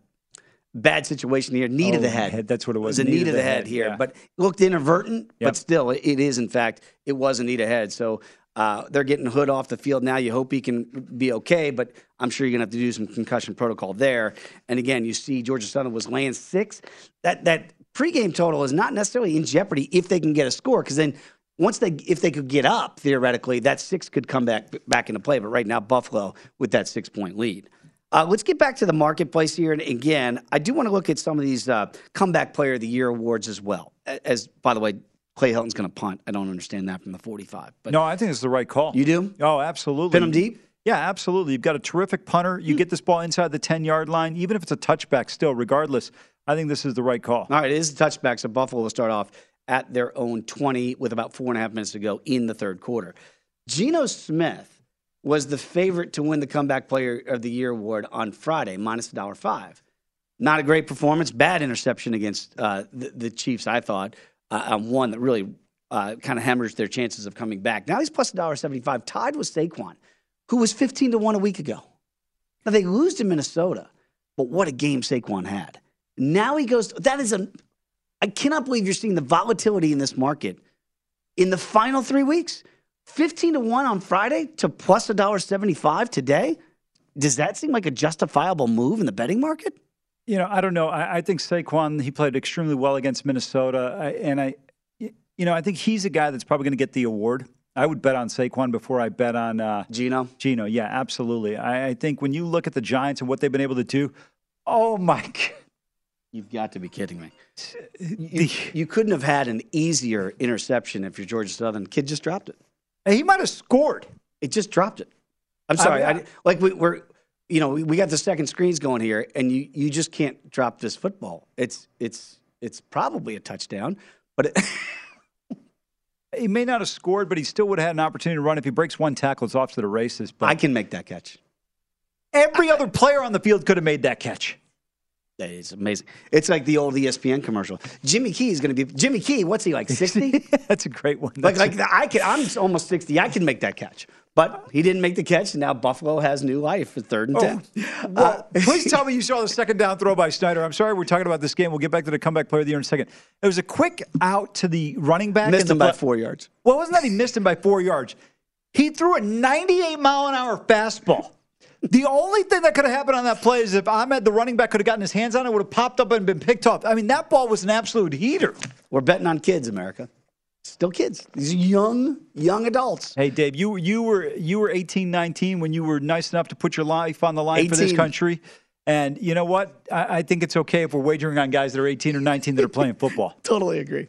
[SPEAKER 2] bad situation here. Knee oh, to the head.
[SPEAKER 3] head. That's what it was.
[SPEAKER 2] It was a knee, knee to the, the head, head, here, yeah. but looked inadvertent. Yep. But still, it is in fact it was a knee to head. So. Uh, they're getting Hood off the field now. You hope he can be okay, but I'm sure you're going to have to do some concussion protocol there. And again, you see Georgia Southern was laying six. That that pregame total is not necessarily in jeopardy if they can get a score, because then once they if they could get up theoretically, that six could come back back into play. But right now, Buffalo with that six point lead. Uh, let's get back to the marketplace here. And again, I do want to look at some of these uh, comeback player of the year awards as well. As by the way, Clay Helton's going to punt. I don't understand that from the 45.
[SPEAKER 3] But no, I think it's the right call.
[SPEAKER 2] You do?
[SPEAKER 3] Oh, absolutely.
[SPEAKER 2] Pin him deep.
[SPEAKER 3] Yeah, absolutely. You've got a terrific punter. You hmm. get this ball inside the 10 yard line, even if it's a touchback, still, regardless. I think this is the right call.
[SPEAKER 2] All right, it is a touchback, so Buffalo will start off at their own 20 with about four and a half minutes to go in the third quarter. Geno Smith was the favorite to win the comeback player of the year award on Friday, minus a dollar five. Not a great performance, bad interception against uh, the, the, Chiefs, I thought, uh, on one that really uh, kind of hammers their chances of coming back. Now he's plus a dollar seventy-five, tied with Saquon, who was 15 to 1 a week ago. Now they lose to Minnesota, but what a game Saquon had. Now he goes, that is a, I cannot believe you're seeing the volatility in this market in the final three weeks. 15 to 1 on Friday to plus $1.75 today. Does that seem like a justifiable move in the betting market?
[SPEAKER 3] You know, I don't know. I, I think Saquon, he played extremely well against Minnesota. I, and I, you know, I think he's a guy that's probably going to get the award. I would bet on Saquon before I bet on uh,
[SPEAKER 2] Gino.
[SPEAKER 3] Geno, yeah, absolutely. I, I think when you look at the Giants and what they've been able to do, oh my [laughs] God
[SPEAKER 2] You've got to be kidding me. You, you, couldn't have had an easier interception if you're Georgia Southern. Kid just dropped it.
[SPEAKER 3] He might have scored.
[SPEAKER 2] It just dropped it. I'm sorry. I mean, I, like we, are you know, we, we got the second screens going here, and you you just can't drop this football. It's it's it's probably a touchdown, but. It [laughs]
[SPEAKER 3] he may not have scored, but he still would have had an opportunity to run. If he breaks one tackle, it's off to the races. But
[SPEAKER 2] I can make that catch.
[SPEAKER 3] Every other player on the field could have made that catch.
[SPEAKER 2] It's amazing. It's like the old ESPN commercial. Jimmy Key is going to be Jimmy Key. What's he like? [laughs] Sixty?
[SPEAKER 3] That's a great one.
[SPEAKER 2] That's like like I can. I'm almost sixty. I can make that catch, but he didn't make the catch. And now Buffalo has new life for third and oh, ten.
[SPEAKER 3] Well, uh, please tell me you saw the second down throw by Snyder. I'm sorry we're talking about this game. We'll get back to the comeback player of the year in a second. It was a quick out to the running back.
[SPEAKER 2] Missed him by four yards.
[SPEAKER 3] Well, it wasn't that he missed him by four yards. He threw a 98 mile an hour fastball. The only thing that could have happened on that play is if Ahmed, the running back, could have gotten his hands on it, would have popped up and been picked off. I mean, that ball was an absolute heater.
[SPEAKER 2] We're betting on kids, America. Still kids. These are young, young adults.
[SPEAKER 3] Hey, Dave, you you were you were 18, 19 when you were nice enough to put your life on the line for this country. And you know what? I, I think it's okay if we're wagering on guys that are 18 or 19 that are playing football. [laughs]
[SPEAKER 2] Totally agree.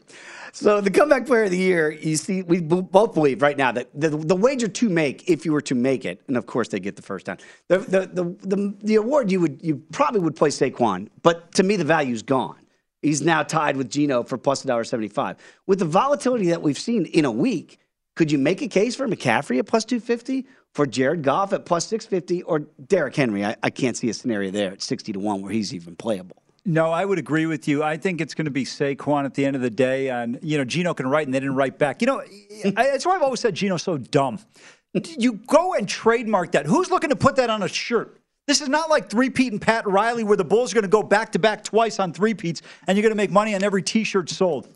[SPEAKER 2] So the comeback player of the year, you see, we both believe right now that the, the wager to make, if you were to make it, and of course they get the first down, the the the, the, the award you would you probably would play Saquon, but to me the value's gone. He's now tied with Geno for plus a dollar seventy five. With the volatility that we've seen in a week, could you make a case for McCaffrey at plus two fifty, for Jared Goff at plus six fifty, or Derrick Henry? I, I can't see a scenario there at sixty to one where he's even playable.
[SPEAKER 3] No, I would agree with you. I think it's going to be Saquon at the end of the day. And, you know, Geno can write and they didn't write back. You know, that's why I've always said Geno's so dumb. You go and trademark that. Who's looking to put that on a shirt? This is not like three-peat and Pat Riley where the Bulls are going to go back-to-back twice on three-peats and you're going to make money on every T-shirt sold.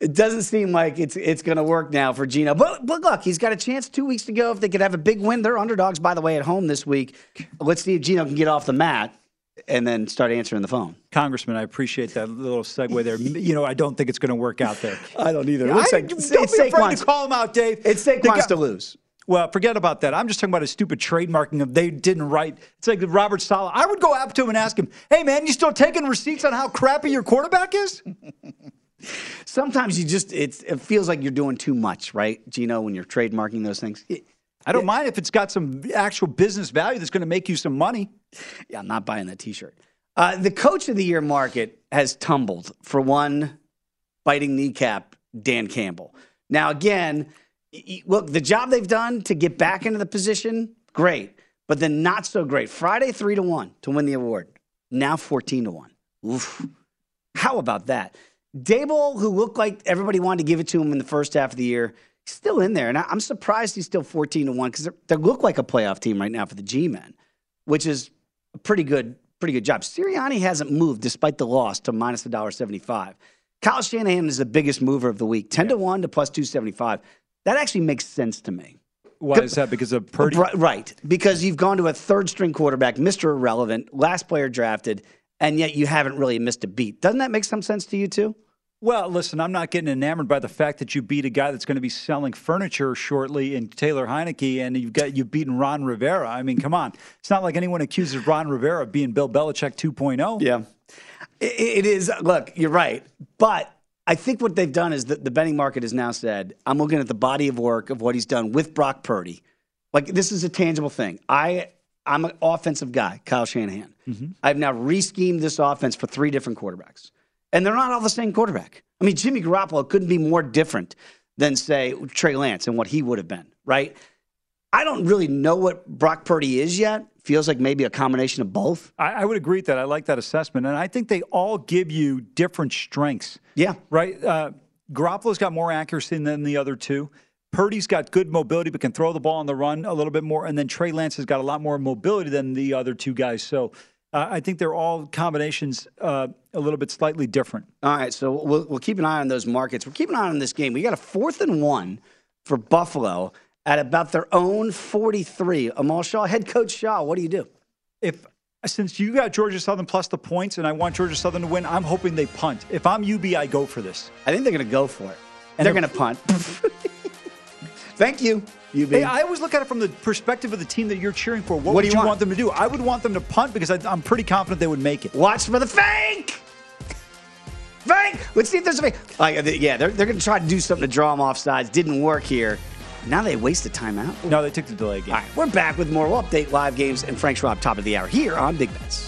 [SPEAKER 2] It doesn't seem like it's it's going to work now for Geno. But, but look, he's got a chance two weeks to go. If they could have a big win, they're underdogs, by the way, at home this week. Let's see if Geno can get off the mat and then start answering the phone.
[SPEAKER 3] Congressman, I appreciate that little segue there. You know, I don't think it's going to work out there. [laughs]
[SPEAKER 2] I don't either. It
[SPEAKER 3] I,
[SPEAKER 2] like
[SPEAKER 3] don't
[SPEAKER 2] it's
[SPEAKER 3] be afraid to call him out, Dave.
[SPEAKER 2] It's Saquon's to lose.
[SPEAKER 3] Well, forget about that. I'm just talking about a stupid trademarking of they didn't write. It's like Robert Saleh. I would go up to him and ask him, "Hey, man, you still taking receipts on how crappy your quarterback is?" [laughs]
[SPEAKER 2] Sometimes you just it's, it feels like you're doing too much, right, Geno, when you're trademarking those things. It-
[SPEAKER 3] I don't mind if it's got some actual business value that's going to make you some money. [laughs]
[SPEAKER 2] yeah, I'm not buying that T-shirt. Uh, the coach of the year market has tumbled for one biting kneecap, Dan Campbell. Now, again, look, the job they've done to get back into the position, great, but then not so great. Friday, three to one to win the award. Now, fourteen to one. Oof. How about that? Daboll, who looked like everybody wanted to give it to him in the first half of the year, still in there, and I'm surprised he's still fourteen to one because they look like a playoff team right now for the G-men, which is a pretty good, pretty good job. Sirianni hasn't moved despite the loss to minus a dollar seventy-five. Kyle Shanahan is the biggest mover of the week, ten to one to plus two seventy-five. That actually makes sense to me.
[SPEAKER 3] Why is that? Because of Purdy?
[SPEAKER 2] Right, right. Because you've gone to a third string quarterback, Mr. Irrelevant, last player drafted, and yet you haven't really missed a beat. Doesn't that make some sense to you too?
[SPEAKER 3] Well, listen, I'm not getting enamored by the fact that you beat a guy that's going to be selling furniture shortly in Taylor Heinicke, and you've got you've beaten Ron Rivera. I mean, come on, it's not like anyone accuses Ron Rivera of being Bill Belichick 2.0.
[SPEAKER 2] Yeah. It, it is. Look, you're right. But I think what they've done is that the betting market has now said, I'm looking at the body of work of what he's done with Brock Purdy. Like, this is a tangible thing. I, I'm an offensive guy, Kyle Shanahan. Mm-hmm. I've now reschemed this offense for three different quarterbacks. And they're not all the same quarterback. I mean, Jimmy Garoppolo couldn't be more different than, say, Trey Lance and what he would have been, right? I don't really know what Brock Purdy is yet. Feels like maybe a combination of both.
[SPEAKER 3] I, I would agree with that. I like that assessment, and I think they all give you different strengths.
[SPEAKER 2] Yeah.
[SPEAKER 3] Right. Uh, Garoppolo's got more accuracy than the other two. Purdy's got good mobility, but can throw the ball on the run a little bit more. And then Trey Lance has got a lot more mobility than the other two guys. So uh, I think they're all combinations uh, a little bit slightly different.
[SPEAKER 2] All right, so we'll, we'll keep an eye on those markets. We're keeping an eye on this game. We got a fourth and one for Buffalo at about their own 43. Amal Shaw, head coach Shaw, what do you do?
[SPEAKER 3] If since you got Georgia Southern plus the points, and I want Georgia Southern to win, I'm hoping they punt. If I'm UB, I go for this.
[SPEAKER 2] I think they're going to go for it.
[SPEAKER 3] And
[SPEAKER 2] they're going to punt. [laughs] Thank you.
[SPEAKER 3] Hey, I always look at it from the perspective of the team that you're cheering for. What,
[SPEAKER 2] What
[SPEAKER 3] would
[SPEAKER 2] do
[SPEAKER 3] you
[SPEAKER 2] you
[SPEAKER 3] want?
[SPEAKER 2] want?
[SPEAKER 3] them to do? I would want them to punt because I, I'm pretty confident they would make it.
[SPEAKER 2] Watch for the fake. Fake. Let's see if there's a fake. Like, uh, yeah, they're, they're going to try to do something to draw them off sides. Didn't work here. Now they wasted timeout.
[SPEAKER 3] No, they took the delay game.
[SPEAKER 2] All right, we're back with more. We'll update live games and Frank Schwab top of the hour here on Big Bets.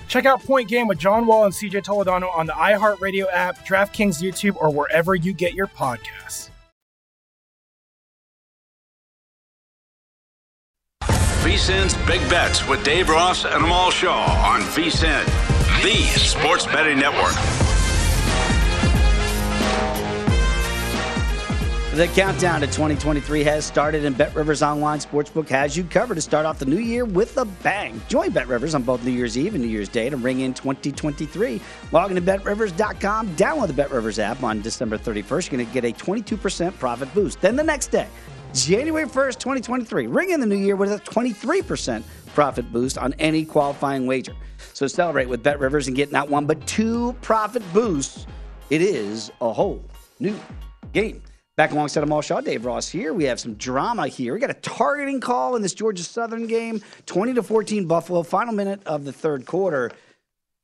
[SPEAKER 5] [laughs]
[SPEAKER 4] Check out Point Game with John Wall and CJ Toledano on the iHeartRadio app, DraftKings YouTube, or wherever you get your podcasts.
[SPEAKER 1] VSIN's Big Bets with Dave Ross and Amal Shaw on VSIN, the sports betting network.
[SPEAKER 2] The countdown to 2023 has started, and Bet Rivers Online Sportsbook has you covered to start off the new year with a bang. Join Bet Rivers on both New Year's Eve and New Year's Day to ring in 2023. Log into BetRivers.com, download the Bet Rivers app on December 31st. You're going to get a 22% profit boost. Then the next day, January 1st, 2023, ring in the new year with a 23% profit boost on any qualifying wager. So celebrate with Bet Rivers and get not one but two profit boosts. It is a whole new game. Back alongside Amal Shaw, Dave Ross here. We have some drama here. We got a targeting call in this Georgia Southern game, 20 to 14 Buffalo, final minute of the third quarter.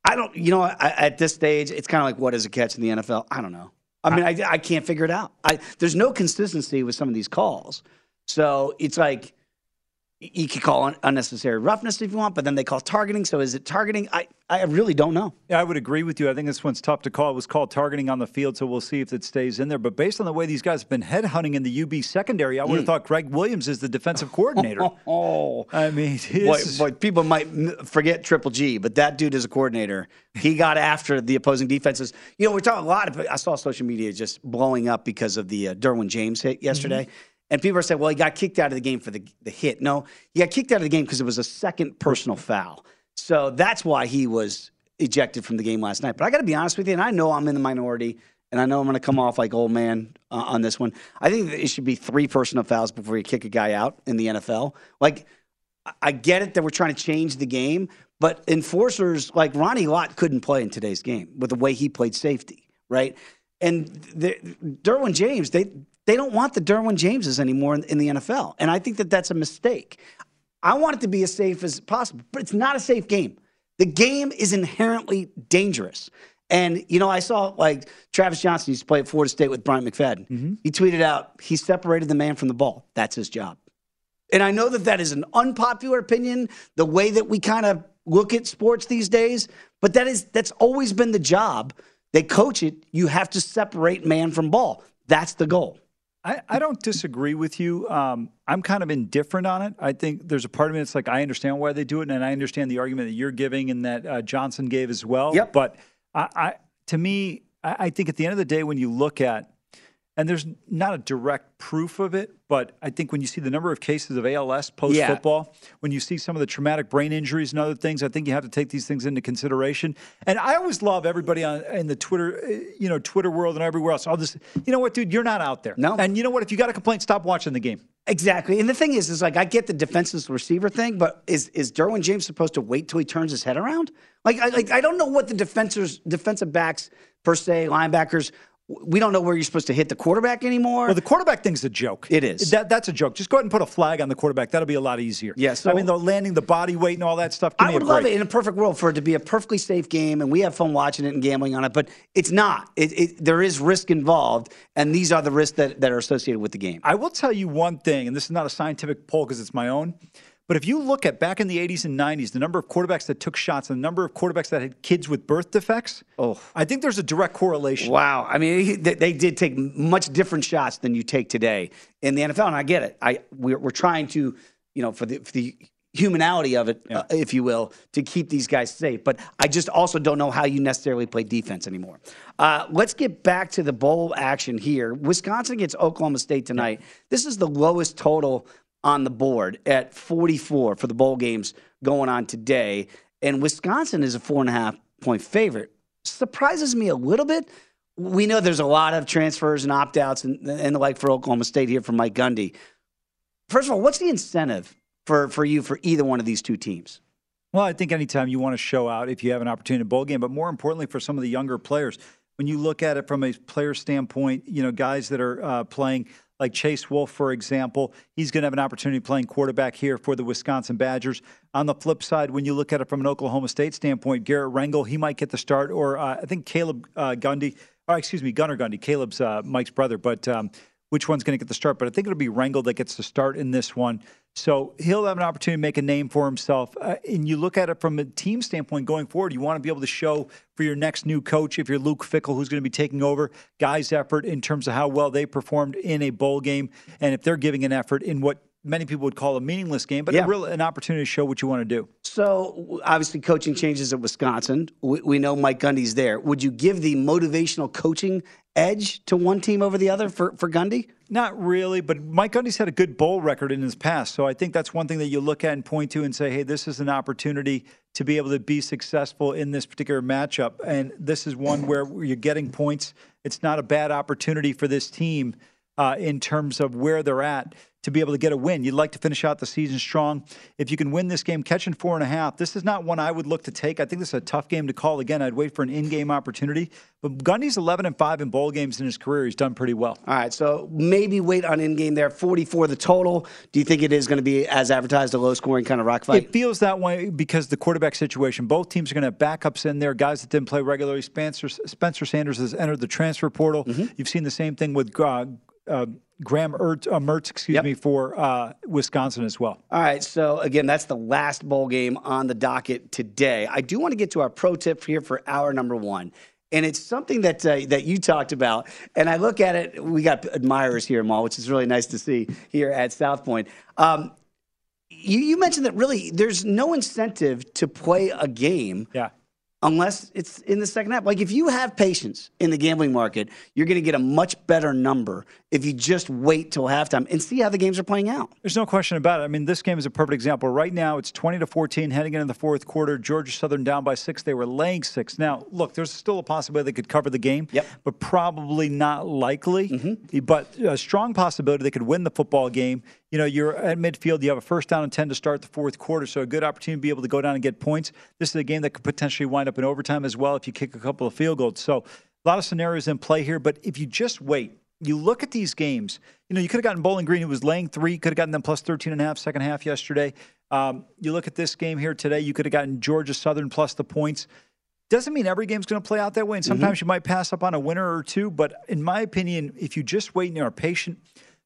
[SPEAKER 2] I don't, you know, I, at this stage, it's kind of like what is a catch in the NFL? I don't know. I mean, I, I can't figure it out. I, there's no consistency with some of these calls. So it's like you could call un- unnecessary roughness if you want, but then they call targeting. So is it targeting? I, I really don't know.
[SPEAKER 3] Yeah, I would agree with you. I think this one's tough to call. It was called targeting on the field, so we'll see if it stays in there. But based on the way these guys have been headhunting in the UB secondary, I would have thought Gregg Williams is the defensive coordinator. [laughs]
[SPEAKER 2] Oh,
[SPEAKER 3] I mean, [laughs]
[SPEAKER 2] Boy,
[SPEAKER 3] his-
[SPEAKER 2] boy, people might forget Triple G, but that dude is a coordinator. He got [laughs] after the opposing defenses. You know, we're talking a lot of. I saw social media just blowing up because of the uh, Derwin James hit yesterday, and people are saying, "Well, he got kicked out of the game for the the hit." No, he got kicked out of the game because it was a second personal foul. So that's why he was ejected from the game last night. But I got to be honest with you, and I know I'm in the minority, and I know I'm going to come off like old man uh, on this one. I think it should be three personal fouls before you kick a guy out in the NFL. Like. I get it that we're trying to change the game, but enforcers like Ronnie Lott couldn't play in today's game with the way he played safety, right? And the, Derwin James, they they don't want the Derwin Jameses anymore in, in the NFL, and I think that that's a mistake. I want it to be as safe as possible, but it's not a safe game. The game is inherently dangerous. And, you know, I saw like Travis Johnson used to play at Florida State with Bryant McFadden. Mm-hmm. He tweeted out, he separated the man from the ball. That's his job. And I know that that is an unpopular opinion, the way that we kind of look at sports these days, but that is that's always been the job. They coach it. You have to separate man from ball. That's the goal.
[SPEAKER 3] I, I don't disagree with you. Um, I'm kind of indifferent on it. I think there's a part of me that's like I understand why they do it, and I understand the argument that you're giving and that uh, Johnson gave as well.
[SPEAKER 2] Yep.
[SPEAKER 3] But I, I to me, I, I think at the end of the day, when you look at and there's not a direct proof of it, but I think when you see the number of cases of ALS post football, yeah. when you see some of the traumatic brain injuries and other things, I think you have to take these things into consideration. And I always love everybody on in the Twitter, eh, you know, Twitter world and everywhere else. I'll just, you know what, dude, you're not out there.
[SPEAKER 2] No.
[SPEAKER 3] And you know what? If you got a complaint, stop watching the game.
[SPEAKER 2] Exactly. And the thing is, is like I get the defenseless receiver thing, but is is Derwin James supposed to wait till he turns his head around? Like I like I don't know what the defenders defensive backs per se, linebackers, we don't know where you're supposed to hit the quarterback anymore.
[SPEAKER 3] Well, the quarterback thing's a joke.
[SPEAKER 2] It is.
[SPEAKER 3] That, that's a joke. Just go ahead and put a flag on the quarterback. That'll be a lot easier.
[SPEAKER 2] Yes.
[SPEAKER 3] Yeah, so I mean, the landing the body weight and all that stuff.
[SPEAKER 2] I would love it in a perfect world for it to be a perfectly safe game, and we have fun watching it and gambling on it. But it's not. It, it, there is risk involved, and these are the risks that, that are associated with the game.
[SPEAKER 3] I will tell you one thing, and this is not a scientific poll because it's my own. But if you look at back in the 80s and 90s, the number of quarterbacks that took shots and the number of quarterbacks that had kids with birth defects,
[SPEAKER 2] oh,
[SPEAKER 3] I think there's a direct correlation.
[SPEAKER 2] Wow. I mean, they did take much different shots than you take today in the NFL, and I get it. I we're, we're trying to, you know, for the, for the humanality of it, yeah. uh, if you will, to keep these guys safe. But I just also don't know how you necessarily play defense anymore. Uh, let's get back to the bowl action here. Wisconsin gets Oklahoma State tonight. Yeah. This is the lowest total on the board at 44 for the bowl games going on today. And Wisconsin is a four and a half point favorite. Surprises me a little bit. We know there's a lot of transfers and opt outs and, and the like for Oklahoma State here from Mike Gundy. First of all, what's the incentive for, for you for either one of these two teams?
[SPEAKER 3] Well, I think anytime you want to show out if you have an opportunity in bowl game, but more importantly for some of the younger players, when you look at it from a player standpoint, you know, guys that are uh, playing – like Chase Wolf, for example. He's going to have an opportunity playing quarterback here for the Wisconsin Badgers. On the flip side, when you look at it from an Oklahoma State standpoint, Garrett Rangel, he might get the start, or uh, I think Caleb uh, Gundy, or excuse me, Gunnar Gundy, Caleb's uh, Mike's brother, but um, which one's going to get the start? But I think it'll be Rangel that gets the start in this one. So he'll have an opportunity to make a name for himself. Uh, and you look at it from a team standpoint going forward, you want to be able to show for your next new coach, if you're Luke Fickell, who's going to be taking over, guys' effort in terms of how well they performed in a bowl game. And if they're giving an effort in what many people would call a meaningless game, but yeah. a real an opportunity to show what you want to do.
[SPEAKER 2] So obviously, coaching changes at Wisconsin. We, we, know Mike Gundy's there. Would you give the motivational coaching edge to one team over the other for for Gundy?
[SPEAKER 3] Not really, but Mike Gundy's had a good bowl record in his past, so I think that's one thing that you look at and point to and say, "Hey, this is an opportunity to be able to be successful in this particular matchup." And this is one where you're getting points. It's not a bad opportunity for this team uh, in terms of where they're at to be able to get a win. You'd like to finish out the season strong. If you can win this game, catching four and a half, this is not one I would look to take. I think this is a tough game to call. Again, I'd wait for an in-game opportunity. But Gundy's 11 and five in bowl games in his career. He's done pretty well.
[SPEAKER 2] All right, so maybe wait on in-game there. 44 the total. Do you think it is going to be as advertised a low-scoring kind of rock fight?
[SPEAKER 3] It feels that way because the quarterback situation. Both teams are going to have backups in there, guys that didn't play regularly. Spencer Spencer Sanders has entered the transfer portal. Mm-hmm. You've seen the same thing with. Uh, uh, Graham Ertz, uh, Mertz, excuse yep. me, for uh, Wisconsin as well.
[SPEAKER 2] All right. So, again, that's the last bowl game on the docket today. I do want to get to our pro tip here for hour number one. And it's something that uh, that you talked about, and I look at it. We got admirers here, Mal, which is really nice to see here at South Point. Um, you, you mentioned that really there's no incentive to play a game
[SPEAKER 3] yeah
[SPEAKER 2] unless it's in the second half. Like if you have patience in the gambling market, you're going to get a much better number if you just wait till halftime and see how the games are playing out.
[SPEAKER 3] There's no question about it. I mean, this game is a perfect example. Right now, it's 20 to 14 heading into the fourth quarter. Georgia Southern down by six. They were laying six. Now, look, there's still a possibility they could cover the game,
[SPEAKER 2] yep.
[SPEAKER 3] but probably not likely.
[SPEAKER 2] Mm-hmm.
[SPEAKER 3] But a strong possibility they could win the football game you know, you're at midfield, you have a first down and 10 to start the fourth quarter, so a good opportunity to be able to go down and get points. This is a game that could potentially wind up in overtime as well if you kick a couple of field goals. So a lot of scenarios in play here, but if you just wait, you look at these games, you know, you could have gotten Bowling Green, who was laying three, could have gotten them plus 13 and a half second half yesterday. Um, you look at this game here today, you could have gotten Georgia Southern plus the points. Doesn't mean every game's going to play out that way, and sometimes mm-hmm. you might pass up on a winner or two. But in my opinion, if you just wait and are patient,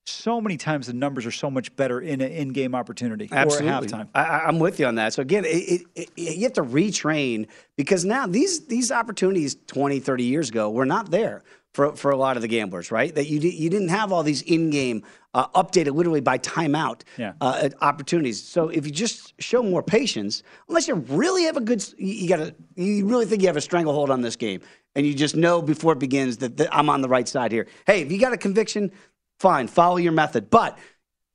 [SPEAKER 3] so many times the numbers are so much better in an in-game opportunity
[SPEAKER 2] Absolutely.
[SPEAKER 3] or at halftime.
[SPEAKER 2] I, I'm with you on that. So again, it, it, it, you have to retrain because now these these opportunities 20, 30 years ago were not there for, for a lot of the gamblers, right? That you you didn't have all these in-game uh, updated literally by timeout
[SPEAKER 3] Yeah.
[SPEAKER 2] uh, opportunities. So if you just show more patience, unless you really have a good, you got to, you really think you have a stranglehold on this game, and you just know before it begins that, that I'm on the right side here. Hey, if you got a conviction, fine, follow your method. But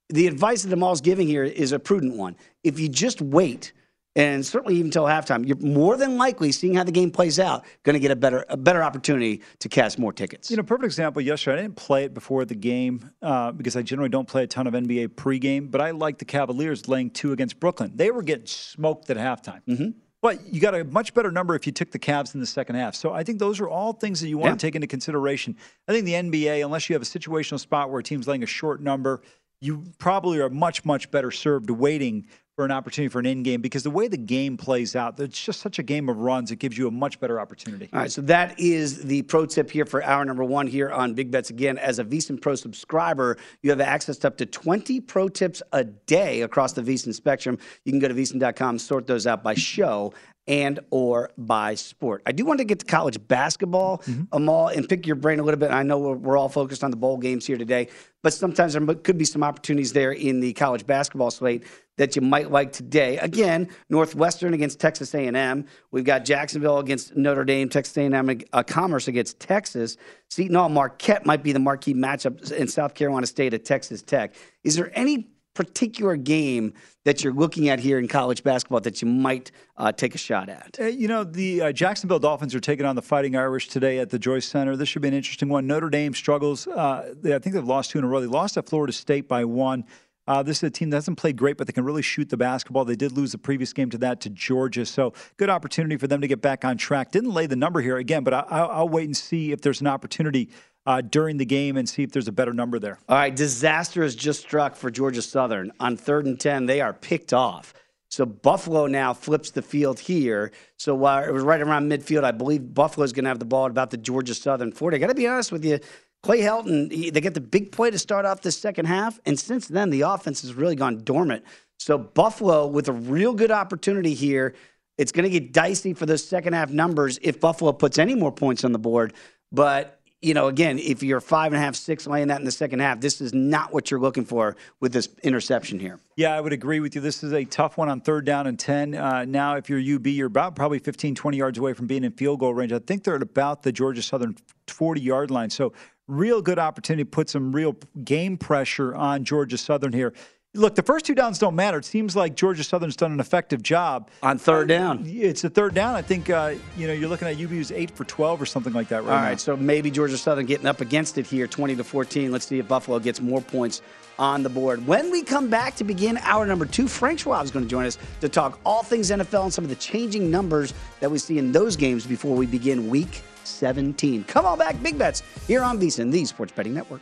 [SPEAKER 2] the advice that Amal's giving here is a prudent one. If you just wait, and certainly even until halftime, you're more than likely seeing how the game plays out, going to get a better a better opportunity to cast more tickets.
[SPEAKER 3] You know, perfect example. Yesterday, I didn't play it before the game uh, because I generally don't play a ton of NBA pregame. But I like the Cavaliers laying two against Brooklyn. They were getting smoked at halftime. Mm-hmm. But you got a much better number if you took the Cavs in the second half. So I think those are all things that you want
[SPEAKER 2] Yeah.
[SPEAKER 3] to take into consideration. I think the NBA, unless you have a situational spot where a team's laying a short number, you probably are much much better served waiting for an opportunity for an in game because the way the game plays out, it's just such a game of runs. It gives you a much better opportunity.
[SPEAKER 2] All right, so that is the pro tip here for hour number one here on Big Bets. Again, as a VSiN Pro subscriber, you have access to up to 20 pro tips a day across the VSiN spectrum. You can go to VSiN.com, sort those out by show and or by sport. I do want to get to college basketball, Amal, and pick your brain a little bit. I know we're, we're all focused on the bowl games here today, but sometimes there could be some opportunities there in the college basketball slate that you might like today. Again, Northwestern against Texas A&M. We've got Jacksonville against Notre Dame, Texas A&M, uh, Commerce against Texas. Seton Hall Marquette might be the marquee matchup in South Carolina State at Texas Tech. Is there any particular game that you're looking at here in college basketball that you might uh, take a shot at?
[SPEAKER 3] Uh, you know, the uh, Jacksonville Dolphins are taking on the Fighting Irish today at the Joyce Center. This should be an interesting one. Notre Dame struggles. Uh, they, I think they've lost two in a row. They lost at Florida State by one. Uh, this is a team that hasn't played great, but they can really shoot the basketball. They did lose the previous game to that to Georgia, so good opportunity for them to get back on track. Didn't lay the number here again, but I, I'll, I'll wait and see if there's an opportunity uh, during the game and see if there's a better number there.
[SPEAKER 2] All right, disaster has just struck for Georgia Southern. On third and 10, they are picked off. So Buffalo now flips the field here. So while it was right around midfield, I believe Buffalo's going to have the ball at about the Georgia Southern 40. I got to be honest with you. Clay Helton, he- they get the big play to start off the second half. And since then, the offense has really gone dormant. So Buffalo, with a real good opportunity here, it's going to get dicey for those second half numbers if Buffalo puts any more points on the board. But you know, again, if you're five and a half, six laying that in the second half, this is not what you're looking for with this interception here.
[SPEAKER 3] Yeah, I would agree with you. This is a tough one on third down and 10. Uh, now, if you're UB, you're about probably 15, 20 yards away from being in field goal range. I think they're at about the Georgia Southern 40 yard line. So, real good opportunity to put some real game pressure on Georgia Southern here. Look, the first two downs don't matter. It seems like Georgia Southern's done an effective job
[SPEAKER 2] on third down.
[SPEAKER 3] It's a third down. I think uh, you know you're looking at UB's eight for 12 or something like that right
[SPEAKER 2] All
[SPEAKER 3] now.
[SPEAKER 2] right, so maybe Georgia Southern getting up against it here, 20 to 14. Let's see if Buffalo gets more points on the board. When we come back to begin hour number two, Frank Schwab is going to join us to talk all things NFL and some of the changing numbers that we see in those games before we begin week 17. Come on back, Big Bets, here on VSiN, the Sports Betting Network.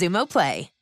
[SPEAKER 6] Xumo Play.